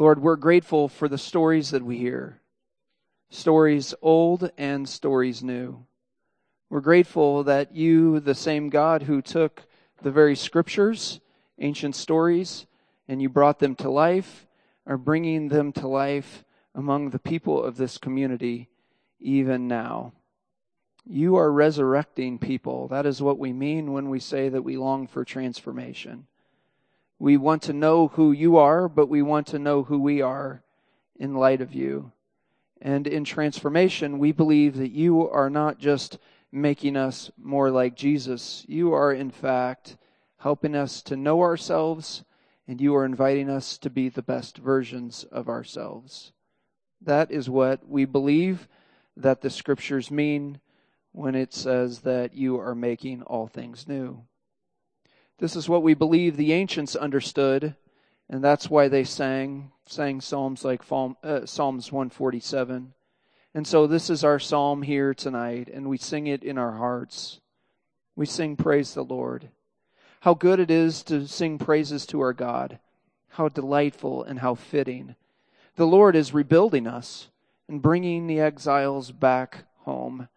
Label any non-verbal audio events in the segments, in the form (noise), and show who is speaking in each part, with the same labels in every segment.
Speaker 1: Lord, we're grateful for the stories that we hear, stories old and stories new. We're grateful that you, the same God who took the very scriptures, ancient stories, and you brought them to life, are bringing them to life among the people of this community even now. You are resurrecting people. That is what we mean when we say that we long for transformation. We want to know who you are, but we want to know who we are in light of you. And in transformation, we believe that you are not just making us more like Jesus. You are, in fact, helping us to know ourselves, and you are inviting us to be the best versions of ourselves. That is what we believe that the scriptures mean when it says that you are making all things new. This is what we believe the ancients understood, and that's why they sang sang psalms like uh, Psalms 147. And so this is our psalm here tonight, and we sing it in our hearts. We sing praise the Lord. How good it is to sing praises to our God. How delightful and how fitting. The Lord is rebuilding us and bringing the exiles back home.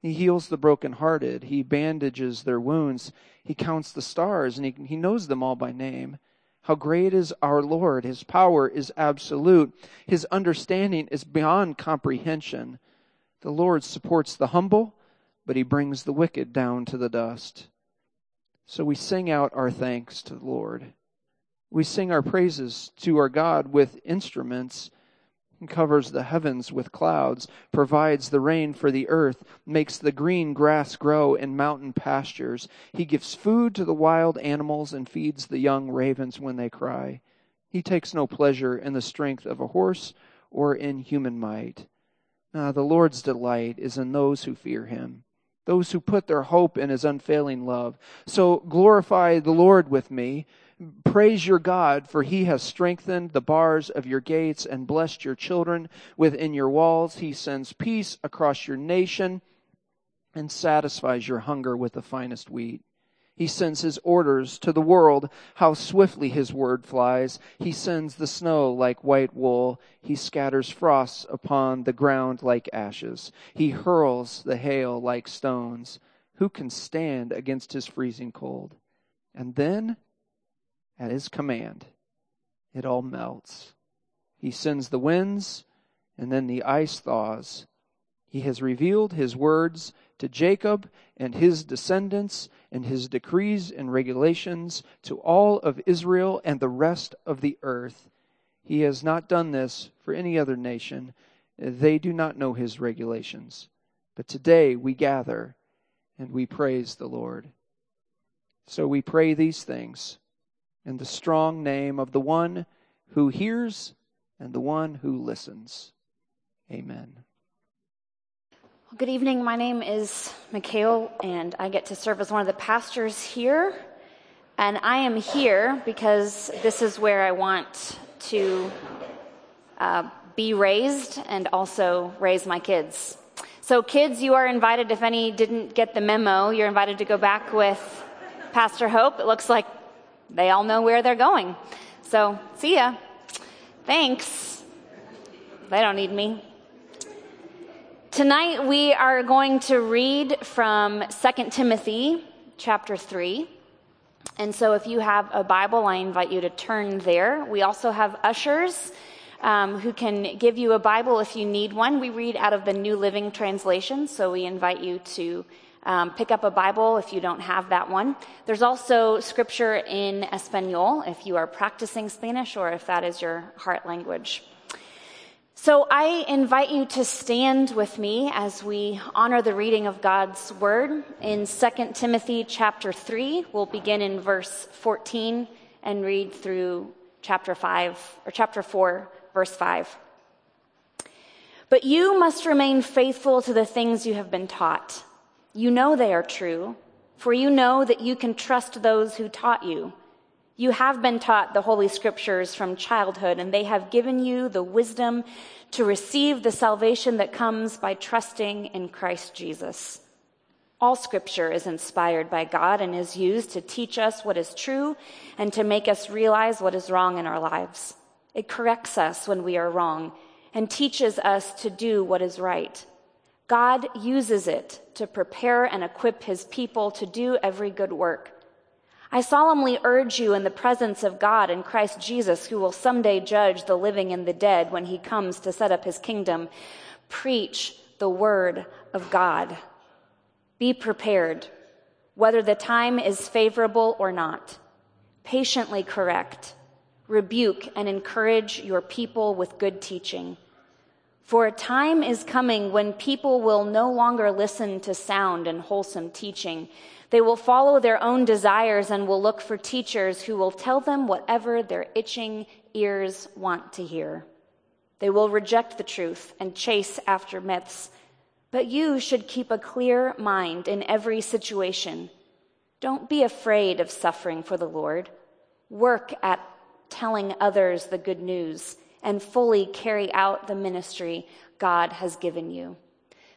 Speaker 1: He heals the brokenhearted. He bandages their wounds. He counts the stars and he, he knows them all by name. How great is our Lord! His power is absolute. His understanding is beyond comprehension. The Lord supports the humble, but he brings the wicked down to the dust. So we sing out our thanks to the Lord. We sing our praises to our God with instruments covers the heavens with clouds, provides the rain for the earth, makes the green grass grow in mountain pastures. He gives food to the wild animals and feeds the young ravens when they cry. He takes no pleasure in the strength of a horse or in human might. Ah, the Lord's delight is in those who fear him, those who put their hope in his unfailing love. So glorify the Lord with me. Praise your God, for he has strengthened the bars of your gates and blessed your children within your walls. He sends peace across your nation and satisfies your hunger with the finest wheat. He sends his orders to the world. How swiftly his word flies. He sends the snow like white wool. He scatters frosts upon the ground like ashes. He hurls the hail like stones. Who can stand against his freezing cold? And then at his command, it all melts. He sends the winds, and then the ice thaws. He has revealed his words to Jacob and his descendants, and his decrees and regulations to all of Israel and the rest of the earth. He has not done this for any other nation. They do not know his regulations. But today we gather and we praise the Lord. So we pray these things in the strong name of the one who hears and the one who listens. Amen.
Speaker 2: good evening. My name is Mikhail, and I get to serve as one of the pastors here. And I am here because this is where I want to uh, be raised and also raise my kids. So, kids, you are invited, if any didn't get the memo, you're invited to go back with Pastor Hope. It looks like they all know where they're going. So, see ya. Thanks. They don't need me. Tonight we are going to read from 2 Timothy chapter 3. And so if you have a Bible, I invite you to turn there. We also have ushers um, who can give you a Bible if you need one. We read out of the New Living Translation, so we invite you to um, pick up a Bible if you don't have that one. There's also scripture in Espanol if you are practicing Spanish or if that is your heart language. So I invite you to stand with me as we honor the reading of God's word in 2 Timothy chapter 3. We'll begin in verse 14 and read through chapter 5 or chapter 4 verse 5. But you must remain faithful to the things you have been taught you know they are true, for you know that you can trust those who taught you. You have been taught the Holy Scriptures from childhood, and they have given you the wisdom to receive the salvation that comes by trusting in Christ Jesus. All Scripture is inspired by God and is used to teach us what is true and to make us realize what is wrong in our lives. It corrects us when we are wrong and teaches us to do what is right. God uses it to prepare and equip his people to do every good work. I solemnly urge you in the presence of God and Christ Jesus, who will someday judge the living and the dead when he comes to set up his kingdom, preach the word of God. Be prepared, whether the time is favorable or not. Patiently correct, rebuke, and encourage your people with good teaching. For a time is coming when people will no longer listen to sound and wholesome teaching. They will follow their own desires and will look for teachers who will tell them whatever their itching ears want to hear. They will reject the truth and chase after myths. But you should keep a clear mind in every situation. Don't be afraid of suffering for the Lord. Work at telling others the good news and fully carry out the ministry God has given you.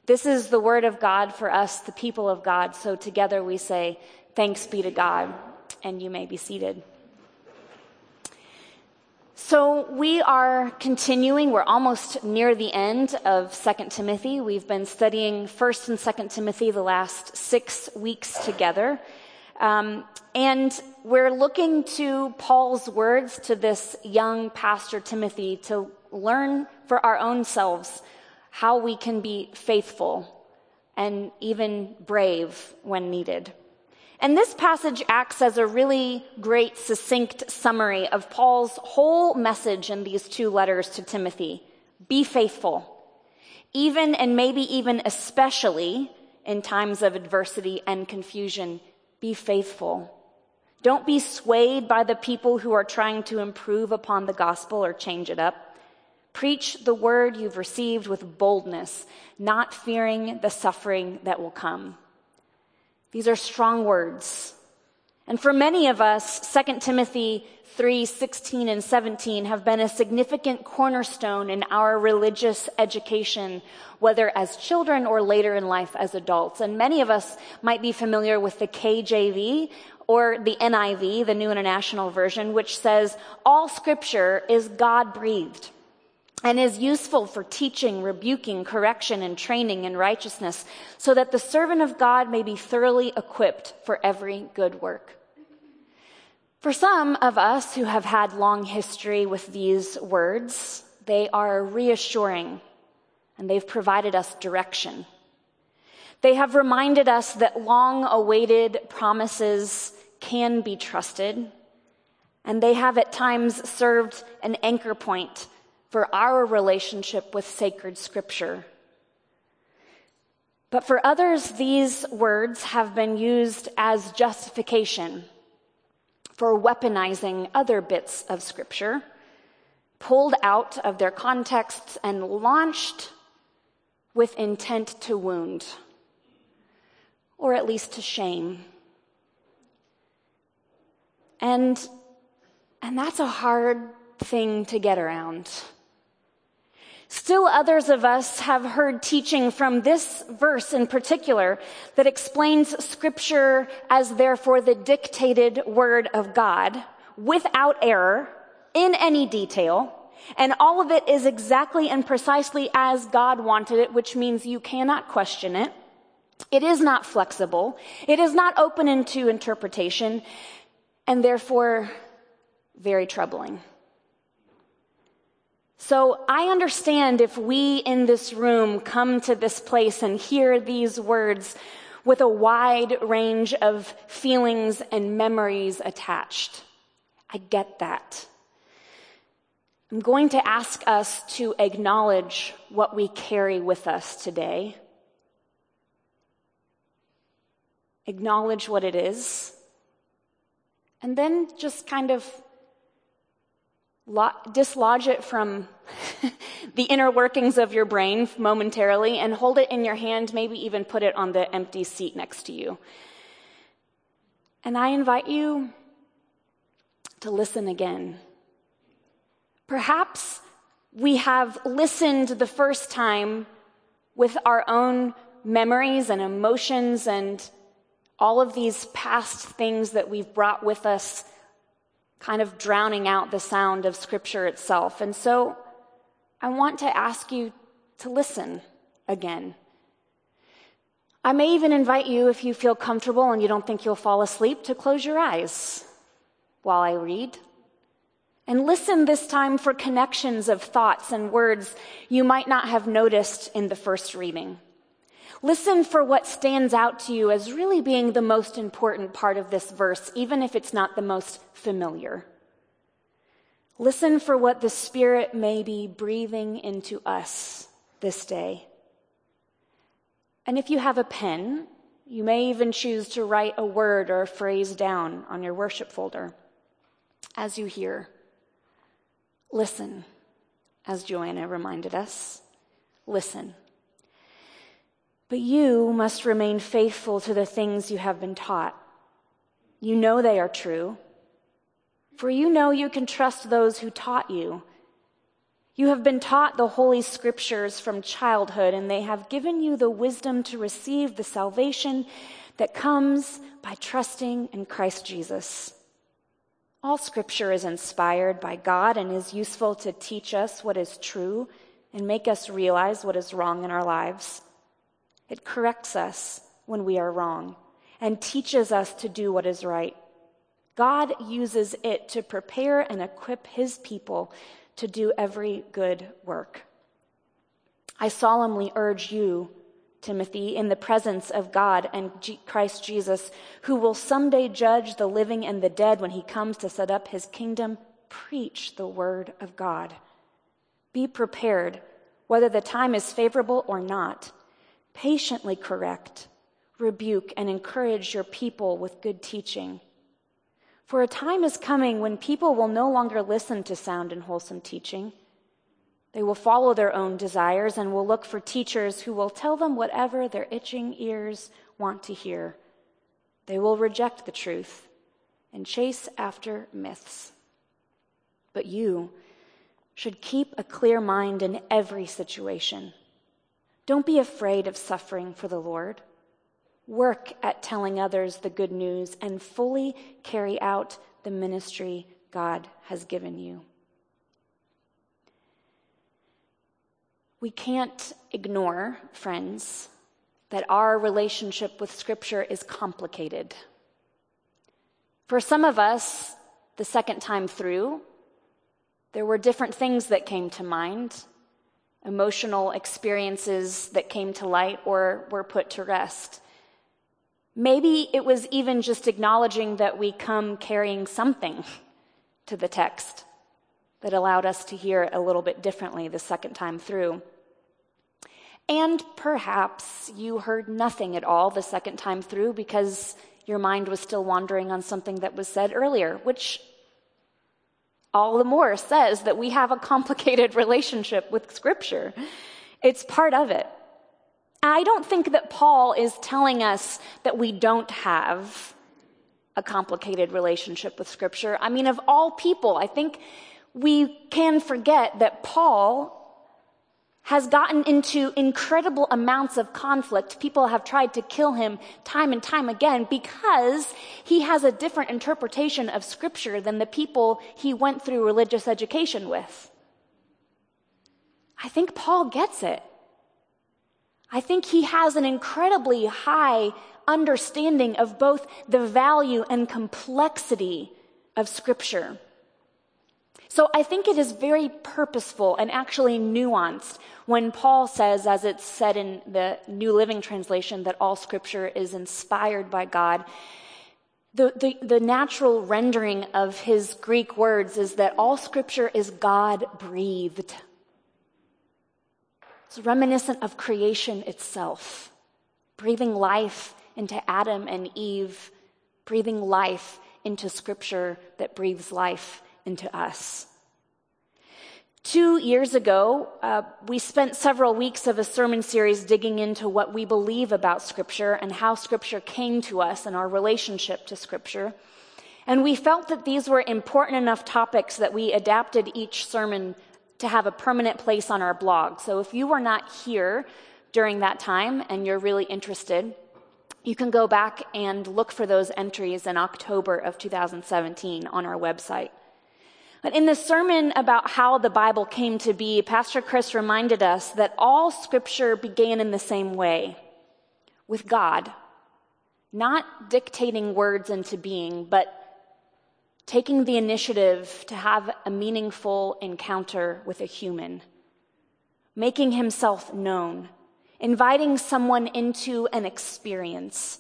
Speaker 2: This is the word of God for us, the people of God. So together we say, Thanks be to God, and you may be seated. So we are continuing. We're almost near the end of Second Timothy. We've been studying First and Second Timothy the last six weeks together. Um, and we're looking to Paul's words to this young pastor Timothy to learn for our own selves how we can be faithful and even brave when needed. And this passage acts as a really great, succinct summary of Paul's whole message in these two letters to Timothy. Be faithful. Even and maybe even especially in times of adversity and confusion, be faithful. Don't be swayed by the people who are trying to improve upon the gospel or change it up. Preach the word you've received with boldness, not fearing the suffering that will come. These are strong words. And for many of us, 2 Timothy 3 16 and 17 have been a significant cornerstone in our religious education, whether as children or later in life as adults. And many of us might be familiar with the KJV or the NIV, the New International Version, which says, All scripture is God breathed and is useful for teaching, rebuking, correction, and training in righteousness, so that the servant of God may be thoroughly equipped for every good work. For some of us who have had long history with these words, they are reassuring and they've provided us direction. They have reminded us that long awaited promises can be trusted, and they have at times served an anchor point for our relationship with sacred scripture. But for others, these words have been used as justification for weaponizing other bits of Scripture, pulled out of their contexts and launched with intent to wound, or at least to shame. And, and that's a hard thing to get around. Still others of us have heard teaching from this verse in particular that explains scripture as therefore the dictated word of God without error in any detail. And all of it is exactly and precisely as God wanted it, which means you cannot question it. It is not flexible. It is not open into interpretation and therefore very troubling. So I understand if we in this room come to this place and hear these words with a wide range of feelings and memories attached. I get that. I'm going to ask us to acknowledge what we carry with us today. Acknowledge what it is. And then just kind of dislodge it from (laughs) the inner workings of your brain momentarily and hold it in your hand, maybe even put it on the empty seat next to you. And I invite you to listen again. Perhaps we have listened the first time with our own memories and emotions and all of these past things that we've brought with us kind of drowning out the sound of Scripture itself. And so I want to ask you to listen again. I may even invite you, if you feel comfortable and you don't think you'll fall asleep, to close your eyes while I read. And listen this time for connections of thoughts and words you might not have noticed in the first reading. Listen for what stands out to you as really being the most important part of this verse, even if it's not the most familiar. Listen for what the Spirit may be breathing into us this day. And if you have a pen, you may even choose to write a word or a phrase down on your worship folder as you hear. Listen, as Joanna reminded us. Listen. But you must remain faithful to the things you have been taught. You know they are true, for you know you can trust those who taught you. You have been taught the Holy Scriptures from childhood, and they have given you the wisdom to receive the salvation that comes by trusting in Christ Jesus. All Scripture is inspired by God and is useful to teach us what is true and make us realize what is wrong in our lives. It corrects us when we are wrong and teaches us to do what is right. God uses it to prepare and equip his people to do every good work. I solemnly urge you, Timothy, in the presence of God and G- Christ Jesus, who will someday judge the living and the dead when he comes to set up his kingdom, preach the word of God. Be prepared, whether the time is favorable or not. Patiently correct, rebuke, and encourage your people with good teaching. For a time is coming when people will no longer listen to sound and wholesome teaching. They will follow their own desires and will look for teachers who will tell them whatever their itching ears want to hear. They will reject the truth and chase after myths. But you should keep a clear mind in every situation. Don't be afraid of suffering for the Lord. Work at telling others the good news and fully carry out the ministry God has given you. We can't ignore, friends, that our relationship with Scripture is complicated. For some of us, the second time through, there were different things that came to mind, emotional experiences that came to light or were put to rest. Maybe it was even just acknowledging that we come carrying something to the text that allowed us to hear it a little bit differently the second time through. And perhaps you heard nothing at all the second time through because your mind was still wandering on something that was said earlier, which all the more says that we have a complicated (laughs) relationship with Scripture. It's part of it. I don't think that Paul is telling us that we don't have a complicated relationship with Scripture. I mean, of all people, I think we can forget that Paul has gotten into incredible amounts of conflict. People have tried to kill him time and time again because he has a different interpretation of Scripture than the people he went through religious education with. I think Paul gets it. I think he has an incredibly high understanding of both the value and complexity of Scripture. So I think it is very purposeful and actually nuanced when Paul says, as it's said in the New Living Translation, that all Scripture is inspired by God. The, the, the natural rendering of his Greek words is that all Scripture is God breathed. It's reminiscent of creation itself, breathing life into Adam and Eve, breathing life into scripture that breathes life into us. Two years ago, uh, we spent several weeks of a sermon series digging into what we believe about Scripture and how Scripture came to us and our relationship to Scripture. And we felt that these were important enough topics that we adapted each sermon to have a permanent place on our blog. So if you were not here during that time and you're really interested, You can go back and look for those entries in October of 2017 on our website. But in the sermon about how the Bible came to be, Pastor Chris reminded us that all scripture began in the same way with God, not dictating words into being, but taking the initiative to have a meaningful encounter with a human, making himself known, inviting someone into an experience.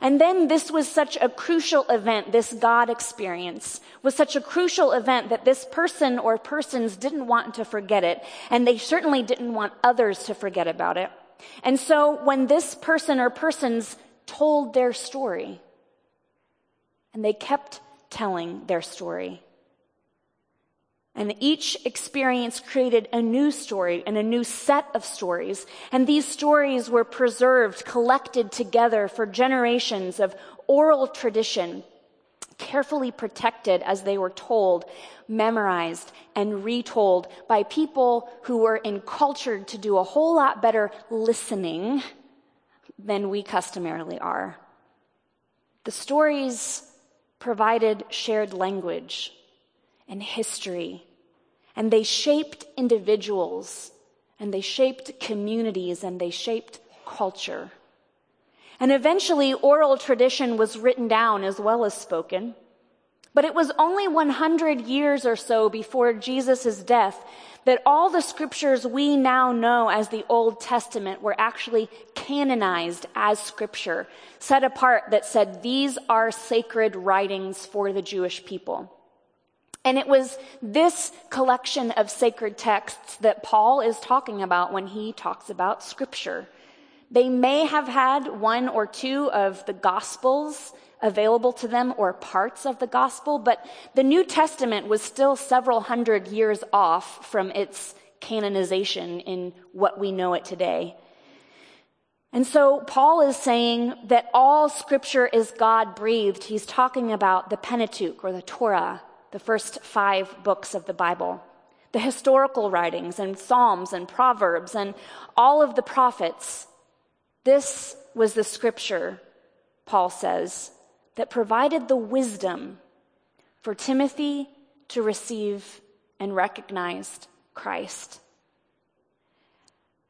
Speaker 2: And then this was such a crucial event, this God experience was such a crucial event that this person or persons didn't want to forget it. And they certainly didn't want others to forget about it. And so when this person or persons told their story, and they kept telling their story, and each experience created a new story and a new set of stories. And these stories were preserved, collected together for generations of oral tradition, carefully protected as they were told, memorized, and retold by people who were encultured to do a whole lot better listening than we customarily are. The stories provided shared language and history and they shaped individuals, and they shaped communities, and they shaped culture. And eventually, oral tradition was written down as well as spoken. But it was only 100 years or so before Jesus' death that all the scriptures we now know as the Old Testament were actually canonized as scripture, set apart that said these are sacred writings for the Jewish people. And it was this collection of sacred texts that Paul is talking about when he talks about scripture. They may have had one or two of the gospels available to them or parts of the gospel, but the New Testament was still several hundred years off from its canonization in what we know it today. And so Paul is saying that all scripture is God breathed. He's talking about the Pentateuch or the Torah the first five books of the Bible the historical writings and Psalms and Proverbs and all of the prophets. This was the scripture, Paul says, that provided the wisdom for Timothy to receive and recognize Christ.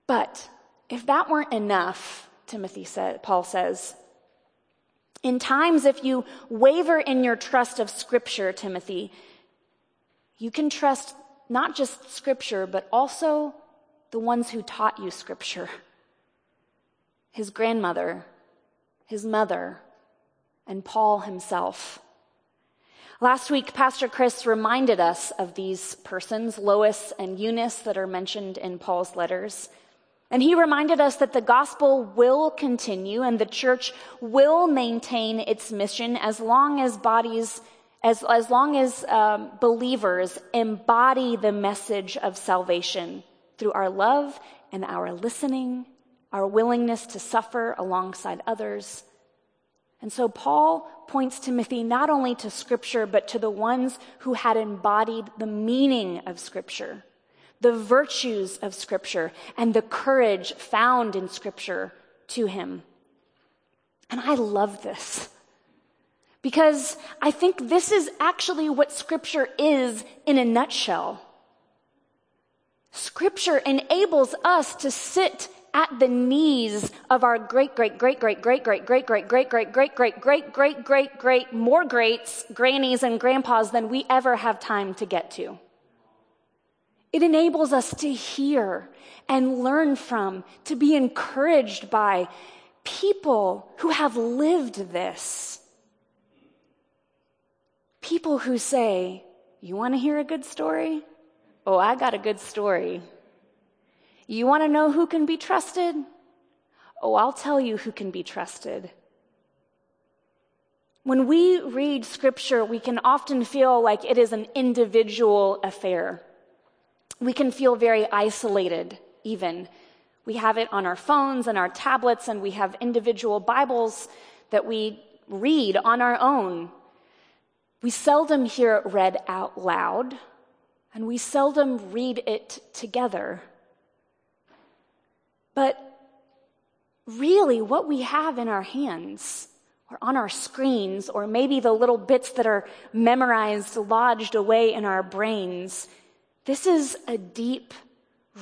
Speaker 2: But if that weren't enough, Timothy said, Paul says, in times, if you waver in your trust of Scripture, Timothy, you can trust not just Scripture, but also the ones who taught you Scripture his grandmother, his mother, and Paul himself. Last week, Pastor Chris reminded us of these persons, Lois and Eunice, that are mentioned in Paul's letters. And he reminded us that the gospel will continue and the church will maintain its mission as long as bodies, as, as long as um, believers embody the message of salvation through our love and our listening, our willingness to suffer alongside others. And so Paul points Timothy not only to scripture, but to the ones who had embodied the meaning of scripture the virtues of Scripture and the courage found in Scripture to him. And I love this because I think this is actually what Scripture is in a nutshell. Scripture enables us to sit at the knees of our great, great, great, great, great, great, great, great, great, great, great, great, great, great, great, great, more greats, grannies, and grandpas than we ever have time to get to. It enables us to hear and learn from, to be encouraged by people who have lived this. People who say, You want to hear a good story? Oh, I got a good story. You want to know who can be trusted? Oh, I'll tell you who can be trusted. When we read scripture, we can often feel like it is an individual affair we can feel very isolated, even. We have it on our phones and our tablets, and we have individual Bibles that we read on our own. We seldom hear it read out loud, and we seldom read it together. But really what we have in our hands or on our screens, or maybe the little bits that are memorized, lodged away in our brains. This is a deep,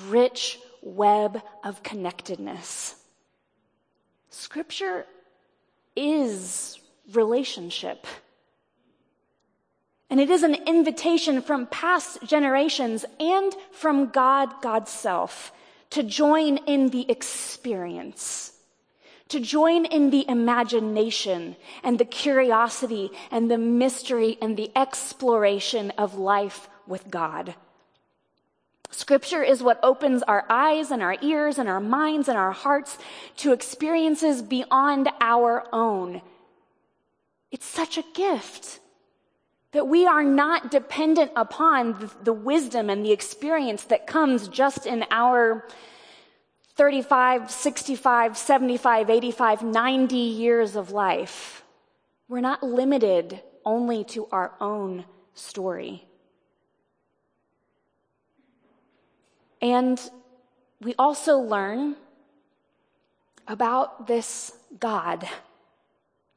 Speaker 2: rich web of connectedness. Scripture is relationship. And it is an invitation from past generations and from God, God's self, to join in the experience, to join in the imagination and the curiosity and the mystery and the exploration of life with God. Scripture is what opens our eyes and our ears and our minds and our hearts to experiences beyond our own. It's such a gift that we are not dependent upon the, the, wisdom and the experience that comes just in our 35, 65, 75, 85, 90 years of life. We're not limited only to our own story. And we also learn about this God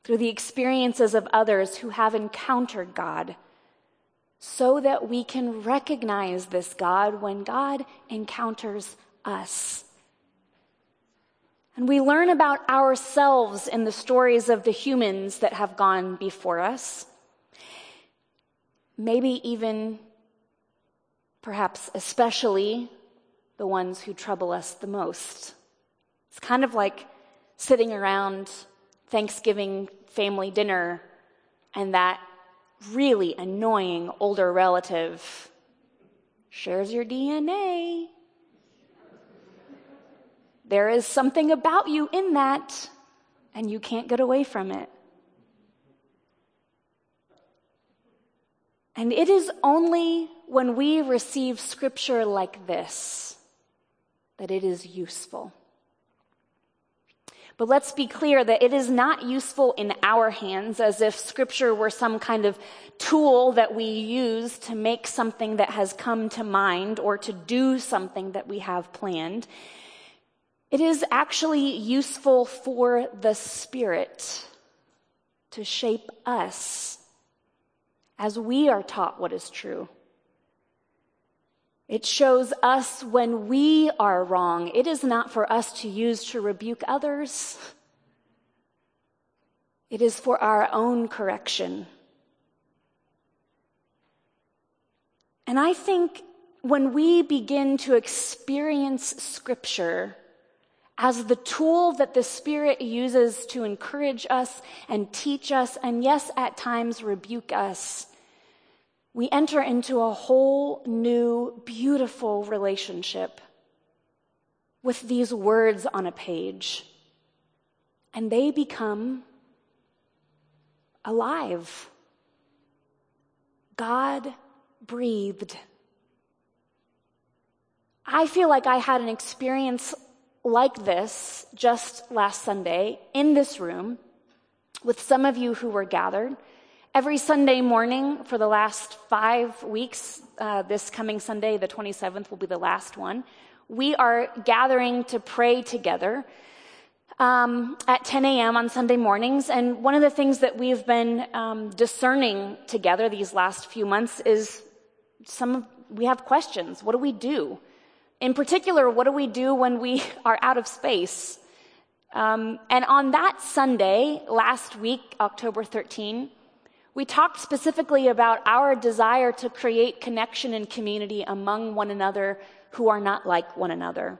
Speaker 2: through the experiences of others who have encountered God so that we can recognize this God when God encounters us. And we learn about ourselves in the stories of the humans that have gone before us. Maybe even, perhaps especially, the ones who trouble us the most. It's kind of like sitting around Thanksgiving family dinner and that really annoying older relative shares your DNA. There is something about you in that, and you can't get away from it. And it is only when we receive scripture like this that it is useful. But let's be clear that it is not useful in our hands as if scripture were some kind of tool that we use to make something that has come to mind or to do something that we have planned. It is actually useful for the Spirit to shape us as we are taught what is true. It shows us when we are wrong. It is not for us to use to rebuke others. It is for our own correction. And I think when we begin to experience Scripture as the tool that the Spirit uses to encourage us and teach us, and yes, at times rebuke us, we enter into a whole new, beautiful relationship with these words on a page. And they become alive. God breathed. I feel like I had an experience like this just last Sunday in this room with some of you who were gathered. Every Sunday morning for the last five weeks, uh, this coming Sunday, the 27th, will be the last one. We are gathering to pray together um, at 10 a.m. on Sunday mornings. And one of the things that we've been um, discerning together these last few months is some of, we have questions. What do we do? In particular, what do we do when we (laughs) are out of space? Um, and on that Sunday, last week, October 13, we talked specifically about our desire to create connection and community among one another who are not like one another.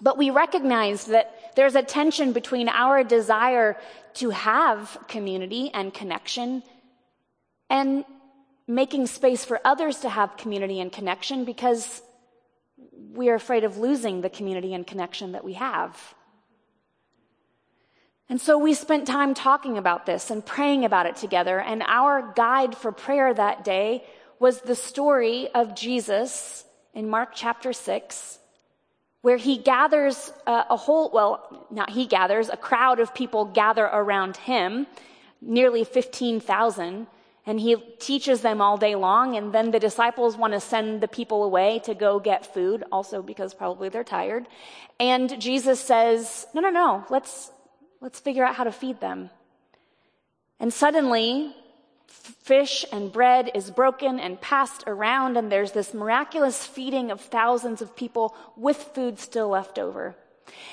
Speaker 2: But we recognized that there's a tension between our desire to have community and connection and making space for others to have community and connection because we're afraid of losing the community and connection that we have. And so we spent time talking about this and praying about it together. And our guide for prayer that day was the story of Jesus in Mark chapter 6, where he gathers a, a whole, well, not he gathers, a crowd of people gather around him, nearly 15,000. and he teaches them all day long. And then the disciples want to send the people away to go get food, also because probably they're tired. And Jesus says, no, no, no, let's, let's figure out how to feed them. And suddenly, fish and bread is broken and passed around, and there's this miraculous feeding of thousands of people with food still left over.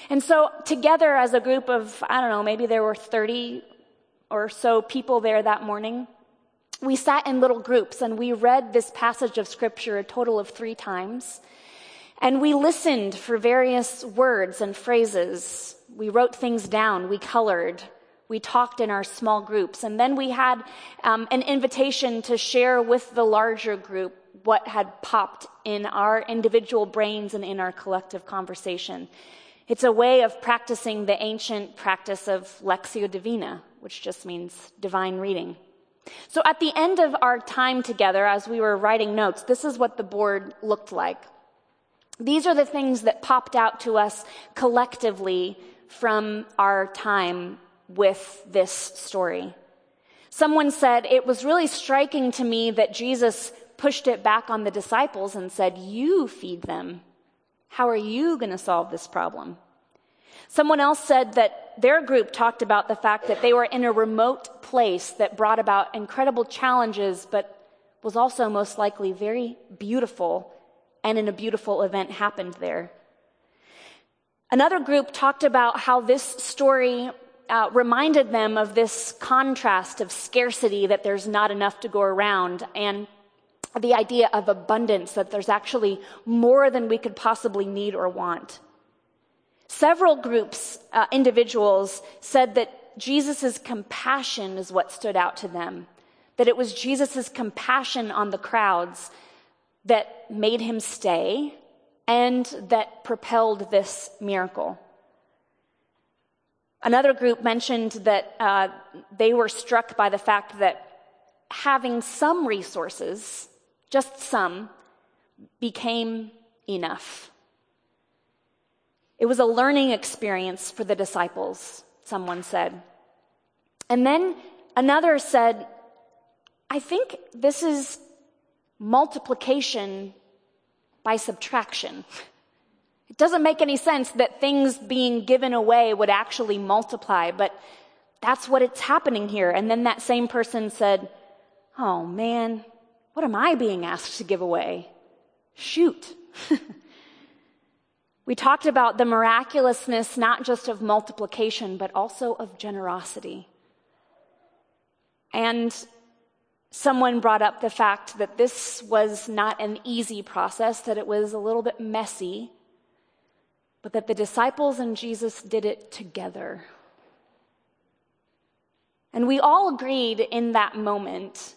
Speaker 2: And so, together as a group of, I don't know, maybe there were 30 or so people there that morning, we sat in little groups and we read this passage of scripture a total of three times. And we listened for various words and phrases. We wrote things down. We colored. We talked in our small groups. And then we had um, an invitation to share with the larger group what had popped in our individual brains and in our collective conversation. It's a way of practicing the ancient practice of Lectio Divina, which just means divine reading. So at the end of our time together, as we were writing notes, this is what the board looked like. These are the things that popped out to us collectively from our time with this story. Someone said, It was really striking to me that Jesus pushed it back on the disciples and said, You feed them. How are you going to solve this problem? Someone else said that their group talked about the fact that they were in a remote place that brought about incredible challenges, but was also most likely very beautiful, and in a beautiful event happened there. Another group talked about how this story uh, reminded them of this contrast of scarcity, that there's not enough to go around, and the idea of abundance, that there's actually more than we could possibly need or want. Several groups, uh, individuals, said that Jesus' compassion is what stood out to them, that it was Jesus' compassion on the crowds that made him stay and that propelled this miracle. Another group mentioned that uh, they were struck by the fact that having some resources, just some, became enough. It was a learning experience for the disciples, someone said. And then another said, I think this is multiplication by subtraction. It doesn't make any sense that things being given away would actually multiply, but that's what it's happening here. And then that same person said, Oh man, what am I being asked to give away? Shoot. (laughs) We talked about the miraculousness not just of multiplication, but also of generosity. And someone brought up the fact that this was not an easy process, that it was a little bit messy, but that the disciples and Jesus did it together. And we all agreed in that moment,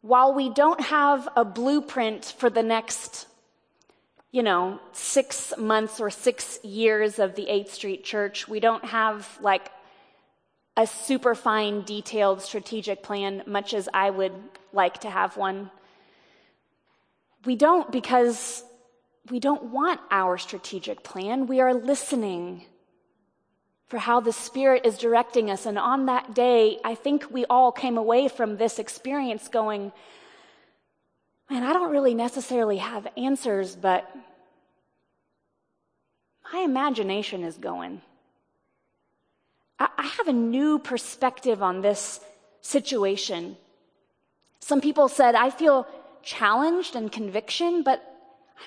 Speaker 2: while we don't have a blueprint for the next you know, six months or six years of the 8th Street Church. We don't have like a super fine, detailed strategic plan, much as I would like to have one. We don't because we don't want our strategic plan. We are listening for how the Spirit is directing us. And on that day, I think we all came away from this experience going, man, I don't really necessarily have answers, but my imagination is going. I have a new perspective on this situation. Some people said, I feel challenged and conviction, but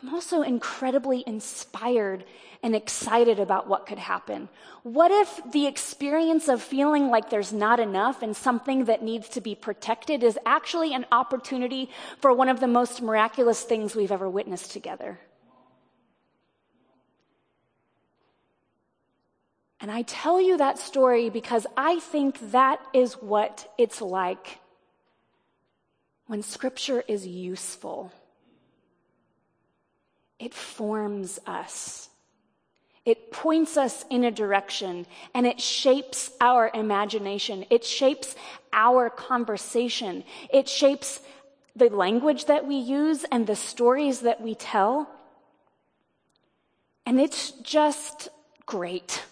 Speaker 2: I'm also incredibly inspired and excited about what could happen. What if the experience of feeling like there's not enough and something that needs to be protected is actually an opportunity for one of the most miraculous things we've ever witnessed together? And I tell you that story because I think that is what it's like when scripture is useful. It forms us. It points us in a direction and it shapes our imagination. It shapes our conversation. It shapes the language that we use and the stories that we tell. And it's just great.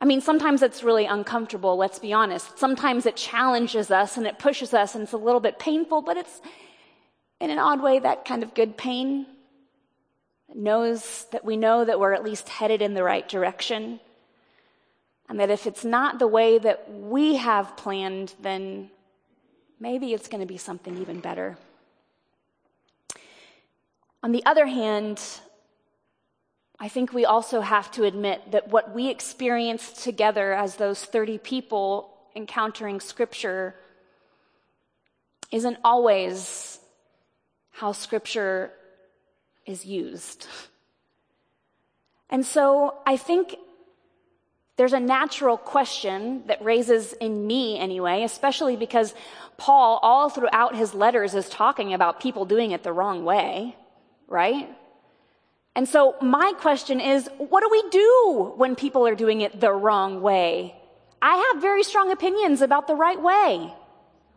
Speaker 2: I mean, sometimes it's really uncomfortable, let's be honest. Sometimes it challenges us and it pushes us and it's a little bit painful, but it's in an odd way that kind of good pain knows that we know that we're at least headed in the right direction. And that if it's not the way that we have planned, then maybe it's going to be something even better. On the other hand, I think we also have to admit that what we experienced together as those 30 people encountering Scripture isn't always how Scripture is used. And so I think there's a natural question that raises in me anyway, especially because Paul, all throughout his letters, is talking about people doing it the wrong way, right? And so my question is, what do we do when people are doing it the wrong way? I have very strong opinions about the right way.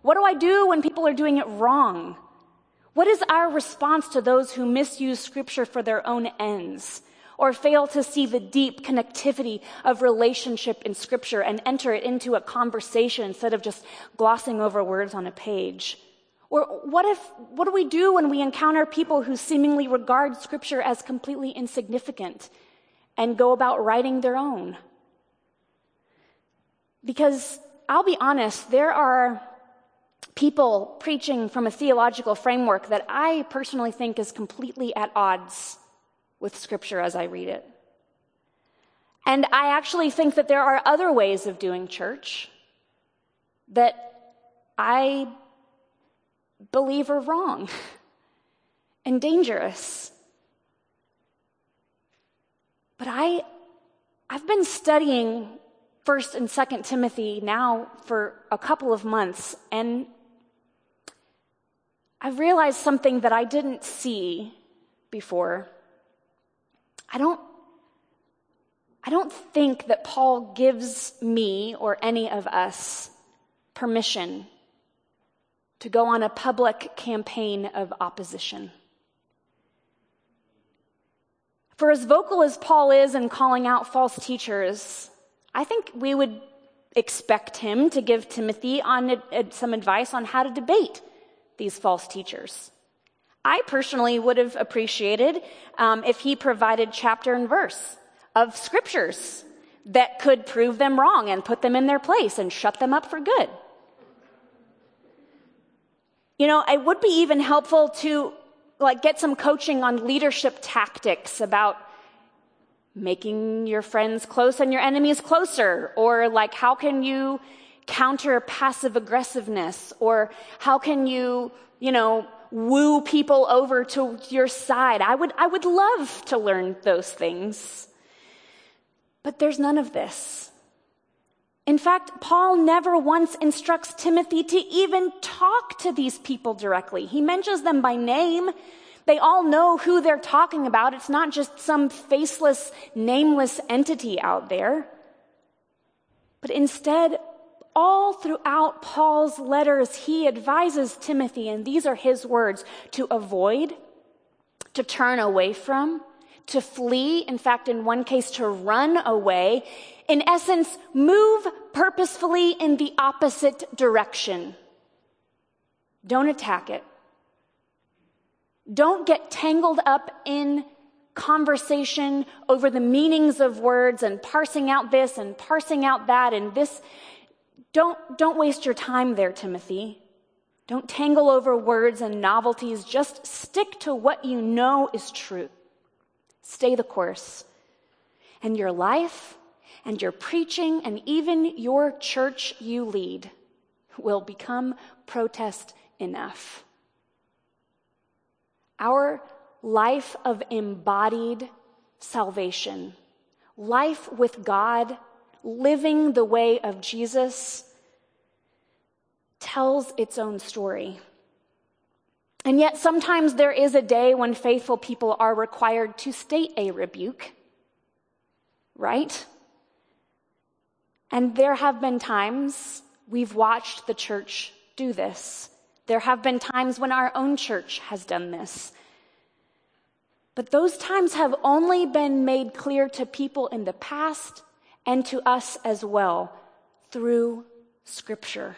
Speaker 2: What do I do when people are doing it wrong? What is our response to those who misuse scripture for their own ends or fail to see the deep connectivity of relationship in scripture and enter it into a conversation instead of just glossing over words on a page? Or what if, what do we do when we encounter people who seemingly regard scripture as completely insignificant and go about writing their own? Because I'll be honest, there are people preaching from a theological framework that I personally think is completely at odds with scripture as I read it. And I actually think that there are other ways of doing church that I believe are wrong and dangerous. But I, I've been studying First and Second Timothy now for a couple of months, and I've realized something that I didn't see before. I don't, I don't think that Paul gives me or any of us permission to go on a public campaign of opposition. For as vocal as Paul is in calling out false teachers, I think we would expect him to give Timothy on some advice on how to debate these false teachers. I personally would have appreciated um, if he provided chapter and verse of scriptures that could prove them wrong and put them in their place and shut them up for good. You know, it would be even helpful to like get some coaching on leadership tactics about making your friends close and your enemies closer or like how can you counter passive aggressiveness or how can you, you know, woo people over to your side. I would I would love to learn those things. But there's none of this. In fact, Paul never once instructs Timothy to even talk to these people directly. He mentions them by name. They all know who they're talking about. It's not just some faceless, nameless entity out there. But instead, all throughout Paul's letters, he advises Timothy, and these are his words, to avoid, to turn away from, to flee, in fact, in one case, to run away, in essence, move purposefully in the opposite direction. Don't attack it. Don't get tangled up in conversation over the meanings of words and parsing out this and parsing out that and this. Don't, don't waste your time there, Timothy. Don't tangle over words and novelties. Just stick to what you know is true. Stay the course. And your life and your preaching and even your church you lead will become protest enough. Our life of embodied salvation, life with God, living the way of Jesus, tells its own story. And yet, sometimes there is a day when faithful people are required to state a rebuke, right? And there have been times we've watched the church do this. There have been times when our own church has done this. But those times have only been made clear to people in the past and to us as well through Scripture.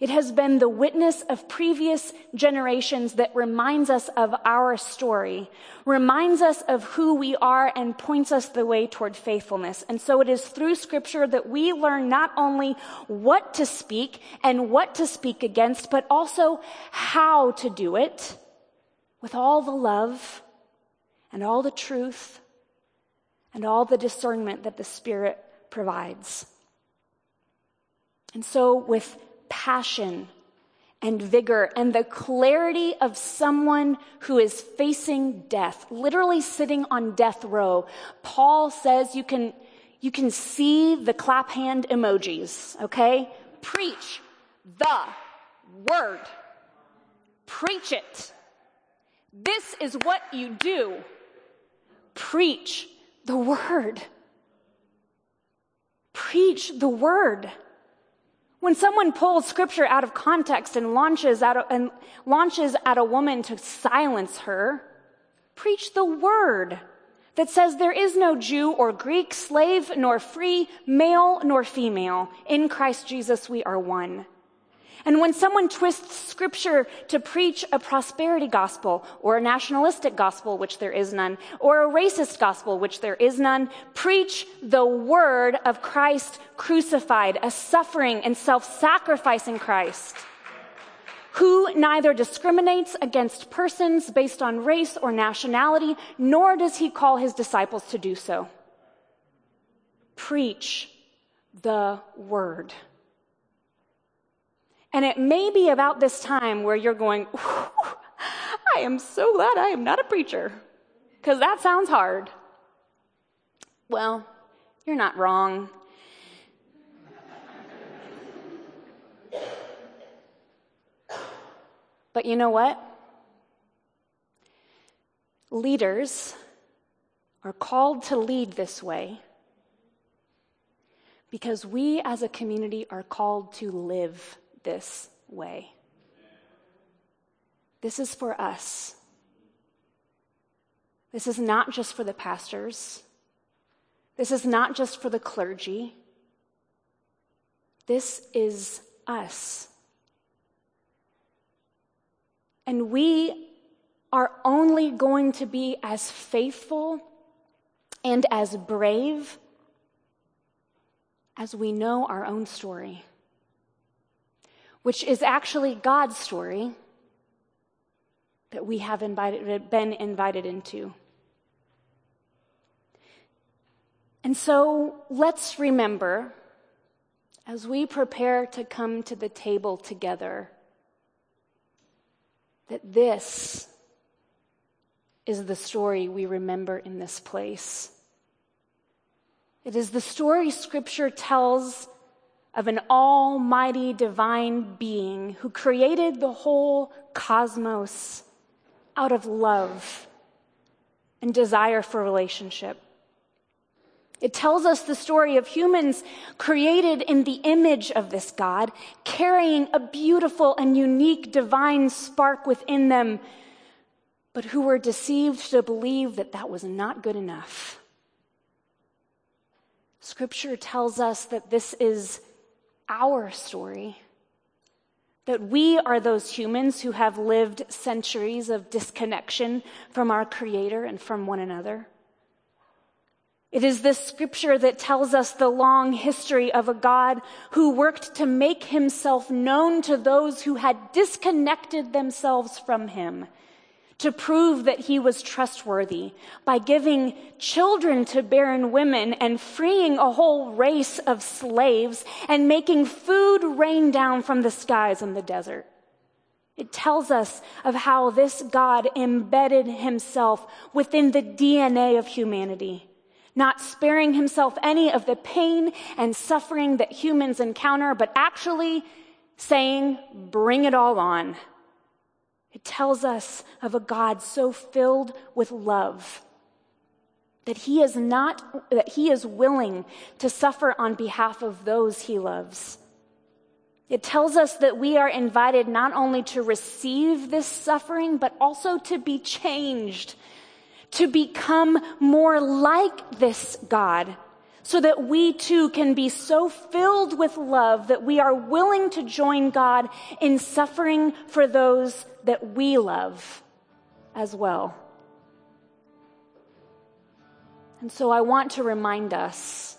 Speaker 2: It has been the witness of previous generations that reminds us of our story, reminds us of who we are, and points us the way toward faithfulness. And so it is through scripture that we learn not only what to speak and what to speak against, but also how to do it with all the love and all the truth and all the discernment that the Spirit provides. And so, with passion and vigor and the clarity of someone who is facing death, literally sitting on death row. Paul says you can, you can see the clap hand emojis, okay? Preach the word. Preach it. This is what you do. Preach the word. Preach the word. When someone pulls scripture out of context and launches, out and launches at a woman to silence her, preach the word that says there is no Jew or Greek, slave nor free, male nor female. In Christ Jesus we are one. And when someone twists scripture to preach a prosperity gospel or a nationalistic gospel, which there is none, or a racist gospel, which there is none, preach the word of Christ crucified, a suffering and self-sacrificing Christ who neither discriminates against persons based on race or nationality, nor does he call his disciples to do so. Preach the word. And it may be about this time where you're going, I am so glad I am not a preacher, because that sounds hard. Well, you're not wrong. But you know what? Leaders are called to lead this way because we as a community are called to live this way. This is for us. This is not just for the pastors. This is not just for the clergy. This is us. And we are only going to be as faithful and as brave as we know our own story which is actually God's story that we have invited, been invited into. And so let's remember as we prepare to come to the table together that this is the story we remember in this place. It is the story Scripture tells of an almighty divine being who created the whole cosmos out of love and desire for relationship. It tells us the story of humans created in the image of this God, carrying a beautiful and unique divine spark within them, but who were deceived to believe that that was not good enough. Scripture tells us that this is our story. That we are those humans who have lived centuries of disconnection from our Creator and from one another. It is this scripture that tells us the long history of a God who worked to make himself known to those who had disconnected themselves from him to prove that he was trustworthy by giving children to barren women and freeing a whole race of slaves and making food rain down from the skies in the desert. It tells us of how this God embedded himself within the DNA of humanity, not sparing himself any of the pain and suffering that humans encounter, but actually saying, bring it all on. It tells us of a God so filled with love that he is not, that he is willing to suffer on behalf of those he loves. It tells us that we are invited not only to receive this suffering, but also to be changed, to become more like this God, so that we too can be so filled with love that we are willing to join God in suffering for those that we love as well. And so I want to remind us,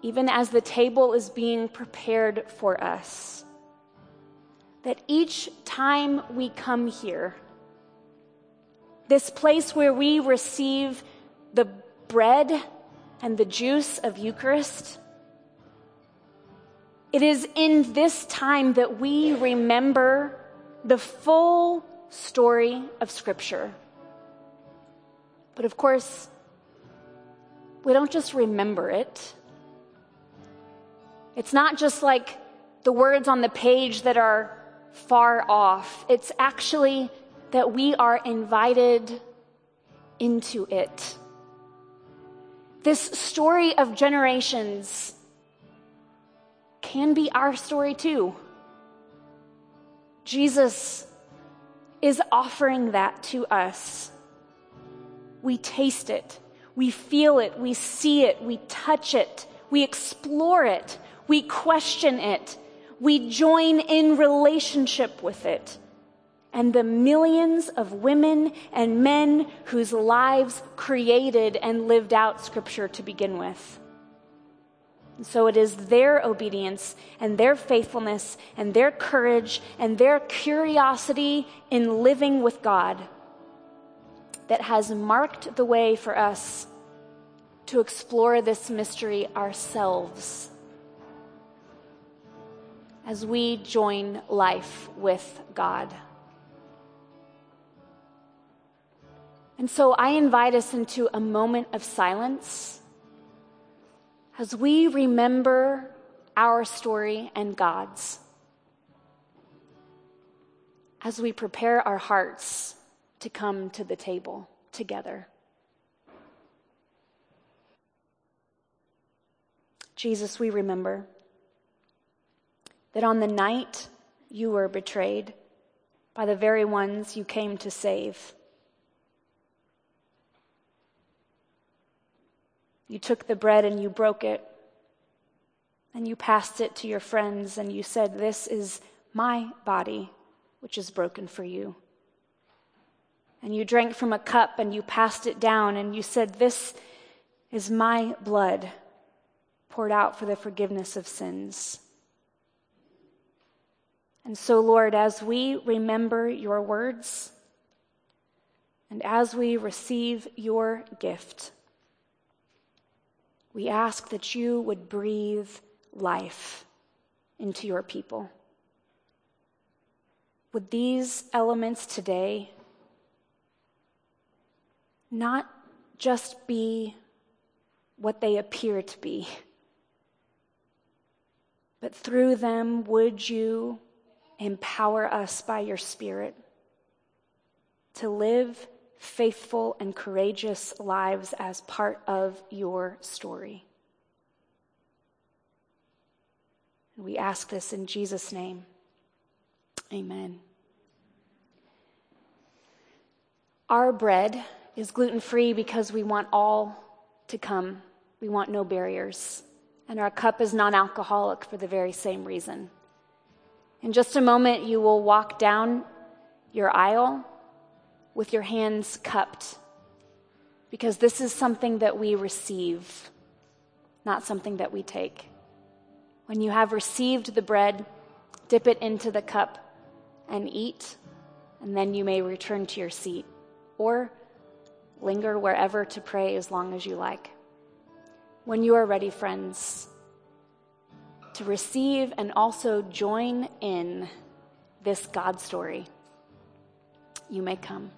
Speaker 2: even as the table is being prepared for us, that each time we come here, this place where we receive the bread and the juice of Eucharist, it is in this time that we remember the full story of Scripture. But of course, we don't just remember it. It's not just like the words on the page that are far off. It's actually that we are invited into it. This story of generations can be our story too. Jesus is offering that to us. We taste it, we feel it, we see it, we touch it, we explore it, we question it, we join in relationship with it. And the millions of women and men whose lives created and lived out Scripture to begin with. So it is their obedience and their faithfulness and their courage and their curiosity in living with God that has marked the way for us to explore this mystery ourselves as we join life with God. And so I invite us into a moment of silence as we remember our story and God's, as we prepare our hearts to come to the table together. Jesus, we remember that on the night you were betrayed by the very ones you came to save, you took the bread and you broke it, and you passed it to your friends, and you said, This is my body, which is broken for you. And you drank from a cup and you passed it down, and you said, This is my blood poured out for the forgiveness of sins. And so, Lord, as we remember your words and as we receive your gift, we ask that you would breathe life into your people. Would these elements today not just be what they appear to be, but through them, would you Empower us by your Spirit to live faithful and courageous lives as part of your story. We ask this in Jesus' name. Amen. Our bread is gluten free because we want all to come. We want no barriers. And our cup is non alcoholic for the very same reason. In just a moment, you will walk down your aisle with your hands cupped because this is something that we receive, not something that we take. When you have received the bread, dip it into the cup and eat, and then you may return to your seat or linger wherever to pray as long as you like. When you are ready, friends, to receive and also join in this God story. You may come.